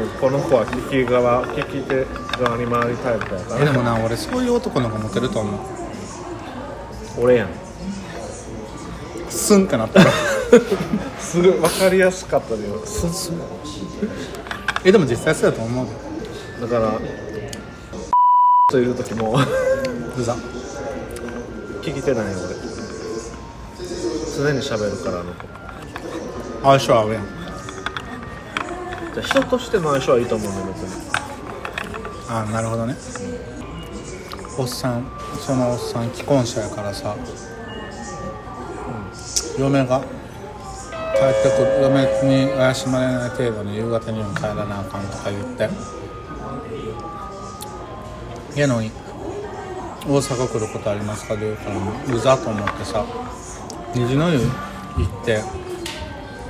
もこの子は聞き側聞き手側に回りタイプやからえでもな俺そういう男の子モテると思う。俺やん。スンってなった。らすごい分かりやすかったでよ。スンスンえでも実際そうだと思うで。だから といる時も。うざ。聞き手ないよ俺。常に喋るからあの子。相性合うやんじゃあ人としての相性はいいと思うんだよ別に。あなるほどね。おっさんそのおっさん既婚者やからさ、嫁が帰ってくる嫁に怪しまれない程度に夕方には帰らなあかんとか言って。やのに大阪来ることありますかで言うからうざと思ってさ虹の湯行って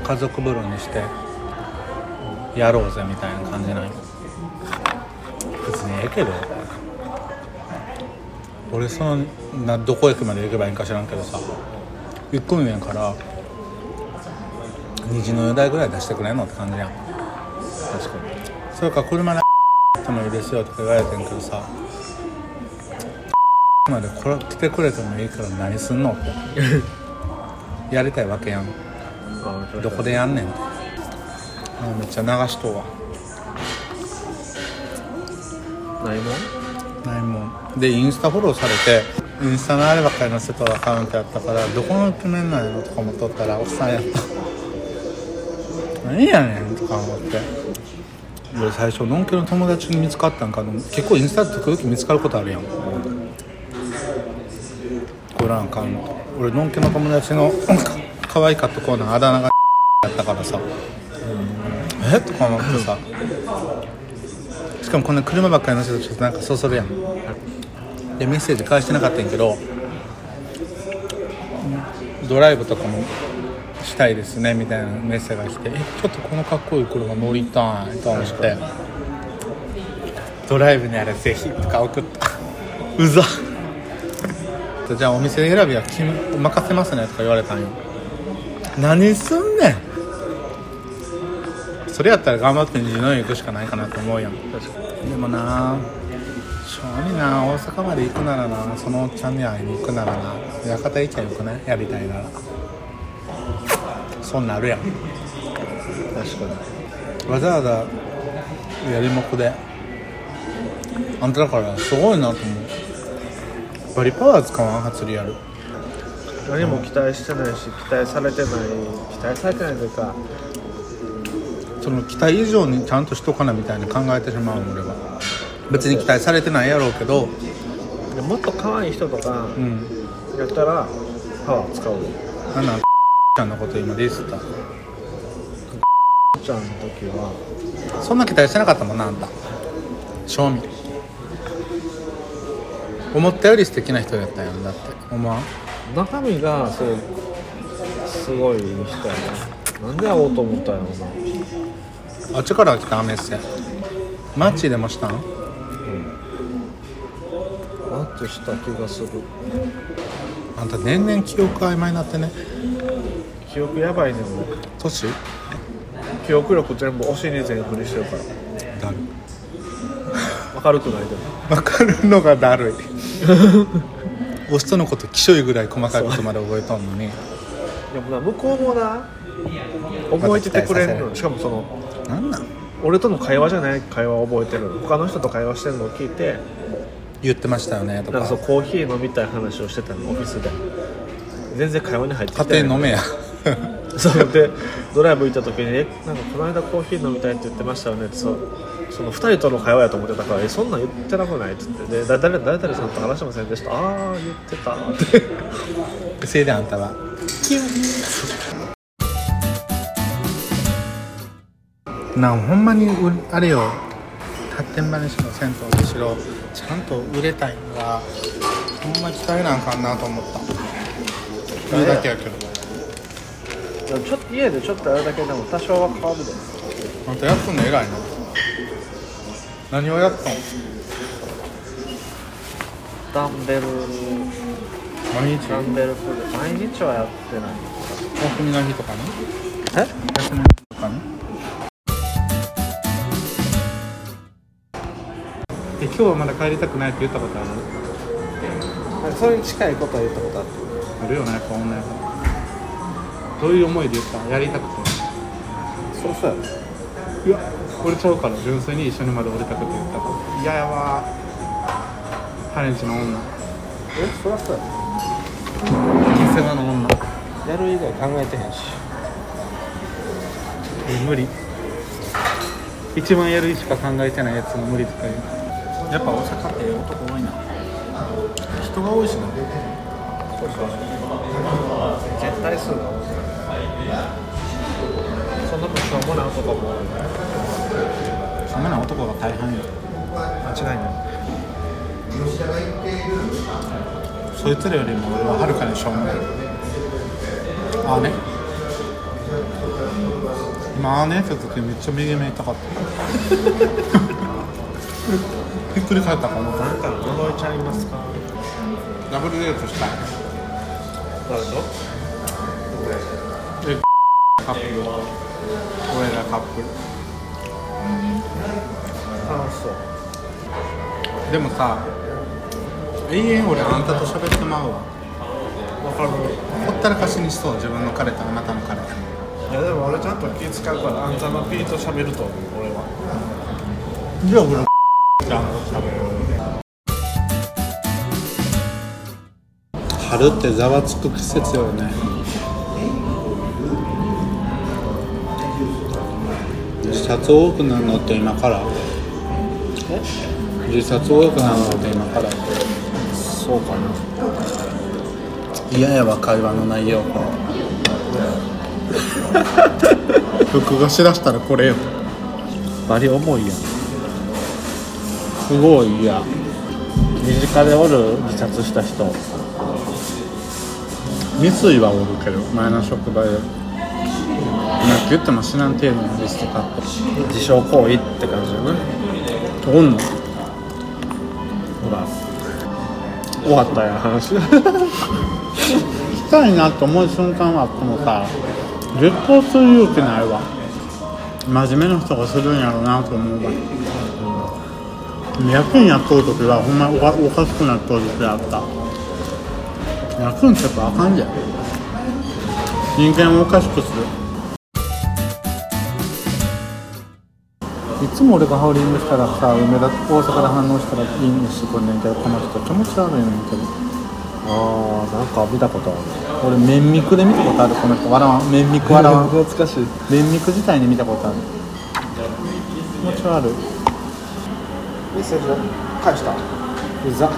家族風呂にしてやろうぜみたいな感じなんよ別にええけど。俺そのなどこ駅まで行けばいいんか知らんけどさ。行くんやから虹の湯代ぐらい出してくれんのって感じやん。確かに。それから車でってもいいですよとか言われてんけどさ。までこれ来てくれてもいいから何すんのって。やりたいわけやん。あどこでやんねんってあめっちゃ流しとうわ。ないもん？ないもん。でインスタフォローされてインスタのあればっかり載せとるアカウントやったからどこのイケメンなんやろとか思っとったらおっさんやった。何やねんとか思って。俺最初のんけの友達に見つかったんかの結構インスタって時々見つかることあるやん。これなんかん俺のんけの友達の可愛かった子のあだ名がやったからさえ？とか思ってさ。しかもこんな車ばっかり乗せるとちょっとなんかそそるやん。でメッセージ返してなかったんやけどドライブとかもしたいですねみたいなメッセージが来てえちょっとこのかっこいい車乗りたいと思って。ドライブにあれぜひとか送った。うざ。じゃあお店選びは任せますねとか言われたんよ。何すんねん。それやったら頑張って虹の湯行くしかないかなと思うやん。確かでもな正味な大阪まで行くならなそのおっちゃんに会いに行くならな館行きゃよくないやりたいなら。そんなんあるやん。に確かに。わざわざやりもくで。あんただからすごいなと思う。バリパワー使わん？初リアル。何も期待してないし期待されてない。期待されてないというかその期待以上にちゃんとしとかなみたいに考えてしまう俺は。別に期待されてないやろうけど。でもっと可愛い人とかうん。やったらパワー使う。よなんなんちゃんのこと今ディスった。ちゃんの時は。そんな期待してなかったもんなあんた。正味。思ったより素敵な人やったやんだって。思わん？中身がそうすごい人やな。なんで会おうと思ったんやろあっちから来たメッセマッチでもしたん。なマッチした気がする。あんた年々記憶曖昧になってね。記憶やばいねんもう。年？記憶力全部お尻に全振りしてるから。だる。明るくないでも。分かるのがだるい。お人のこときしょいぐらい細かいことまで覚えとんのにでもな向こうもな覚えててくれるの。しかもそのなんなん？俺との会話じゃない会話を覚えてる他の人と会話してるのを聞いて言ってましたよねとか。なんかそうコーヒー飲みたい話をしてたのオフィスで。全然会話に入ってきて家庭飲めや。そう。でドライブ行った時に「えなんかこの間コーヒー飲みたいって言ってましたよね」ってそう。その2人との会話やと思ってたから「えそんなん言ってなくない?」って言って。でだ誰誰々さんと話してませんでした。ああ言ってた。ってせいであんたはなあほんまにうあれよ発展場にしろ銭湯にしろちゃんと売れたいのはほんま鍛えなあかんなと思った。言うだけやけど。ちょっと家でちょっとやるだけでも多少は変わるで。あんたやっとんの偉いな。何をやったん？ダンベル毎日？ダンベルプル毎日はやってない。休みの日とかにえ？休みの日とかに日はまだ帰りたくないって言ったことある？それに近いことは言ったことある。あるよねやっぱ女やからどういう思いで言った？やりたくて。そうそう。やろいや俺ちゃうから純粋に一緒にまで降りたくて言ったから嫌やわ。ハレンチの女。えそりゃそうや。見せ場の女。やる以外考えてへんし。無理。一番やるしか考えてないやつも無理とか言う。やっぱ大阪って男多いな。人が多いしな。そうそう絶対数が多い。そんなもんしょうもない男も。そんなの男が大半よ。間違いないそいつらよりも俺ははるかにしょうもないああね。今あーねって時めっちゃ右目痛かった。ひっくり返ったかも。なんか呪いちゃいますか？ダブルデートした。い誰と？カップ。ル俺らカップ。ル楽しそう。でもさ永遠俺あんたと喋ってまうわ。わかる。ほったらかしにしそう。自分の彼とあなたの彼いやでも俺ちゃんと気使うからあんたのピーと喋ると思う俺は。じゃあ俺。じゃあ喋る春ってざわつく季節よね。自殺多くなるのって今から？自殺多くなるのって今から？そうかな。嫌やわ会話の内容録画 しだしたらこれよ。バリ重いやん。すごい嫌。身近でおる自殺した人。未遂はおるけど前の職場でなんて言っても死なん程度のリストカット自傷行為って感じだねおんの？ほら終わったやん話。したいなと思う瞬間はあってもさ絶交する勇気ないわ。真面目な人がするんやろうなと思うわ。役にやっとる時はほんまおかおかしくなっとる時あった。役にちょっとあかんじゃん。人間をおかしくする。いつも俺がハウリングしたらさ梅田大阪で反応したらいいねしてくんねこの人気持ち悪いねんけどああなんか見たことある。俺面ミクで見たことあるこの人。笑わん。面ミク笑わん。懐かしい。面ミク自体に見たことある。気持ち悪い。メッセージ返した？うざ。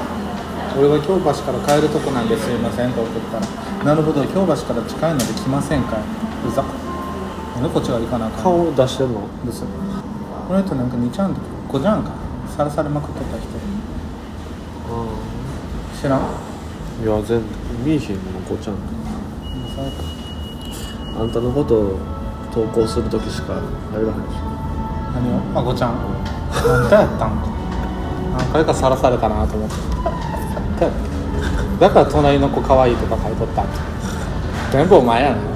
俺が京橋から帰るとこなんですいませんと送ったらなるほど京橋から近いので来ませんかい。うざ。なんでこっちが行かなあかん顔出してんの？ですこの人なんか2ちゃんと5じゃんかさらされまくってた人。知らん？いや全見えへんのこちゃん。あんたのことを投稿する時しか入らへんし何を？あごちゃん。何回やったんか。何回かさらされたなと思って。だから隣の子可愛いとか書いとった。全部お前やな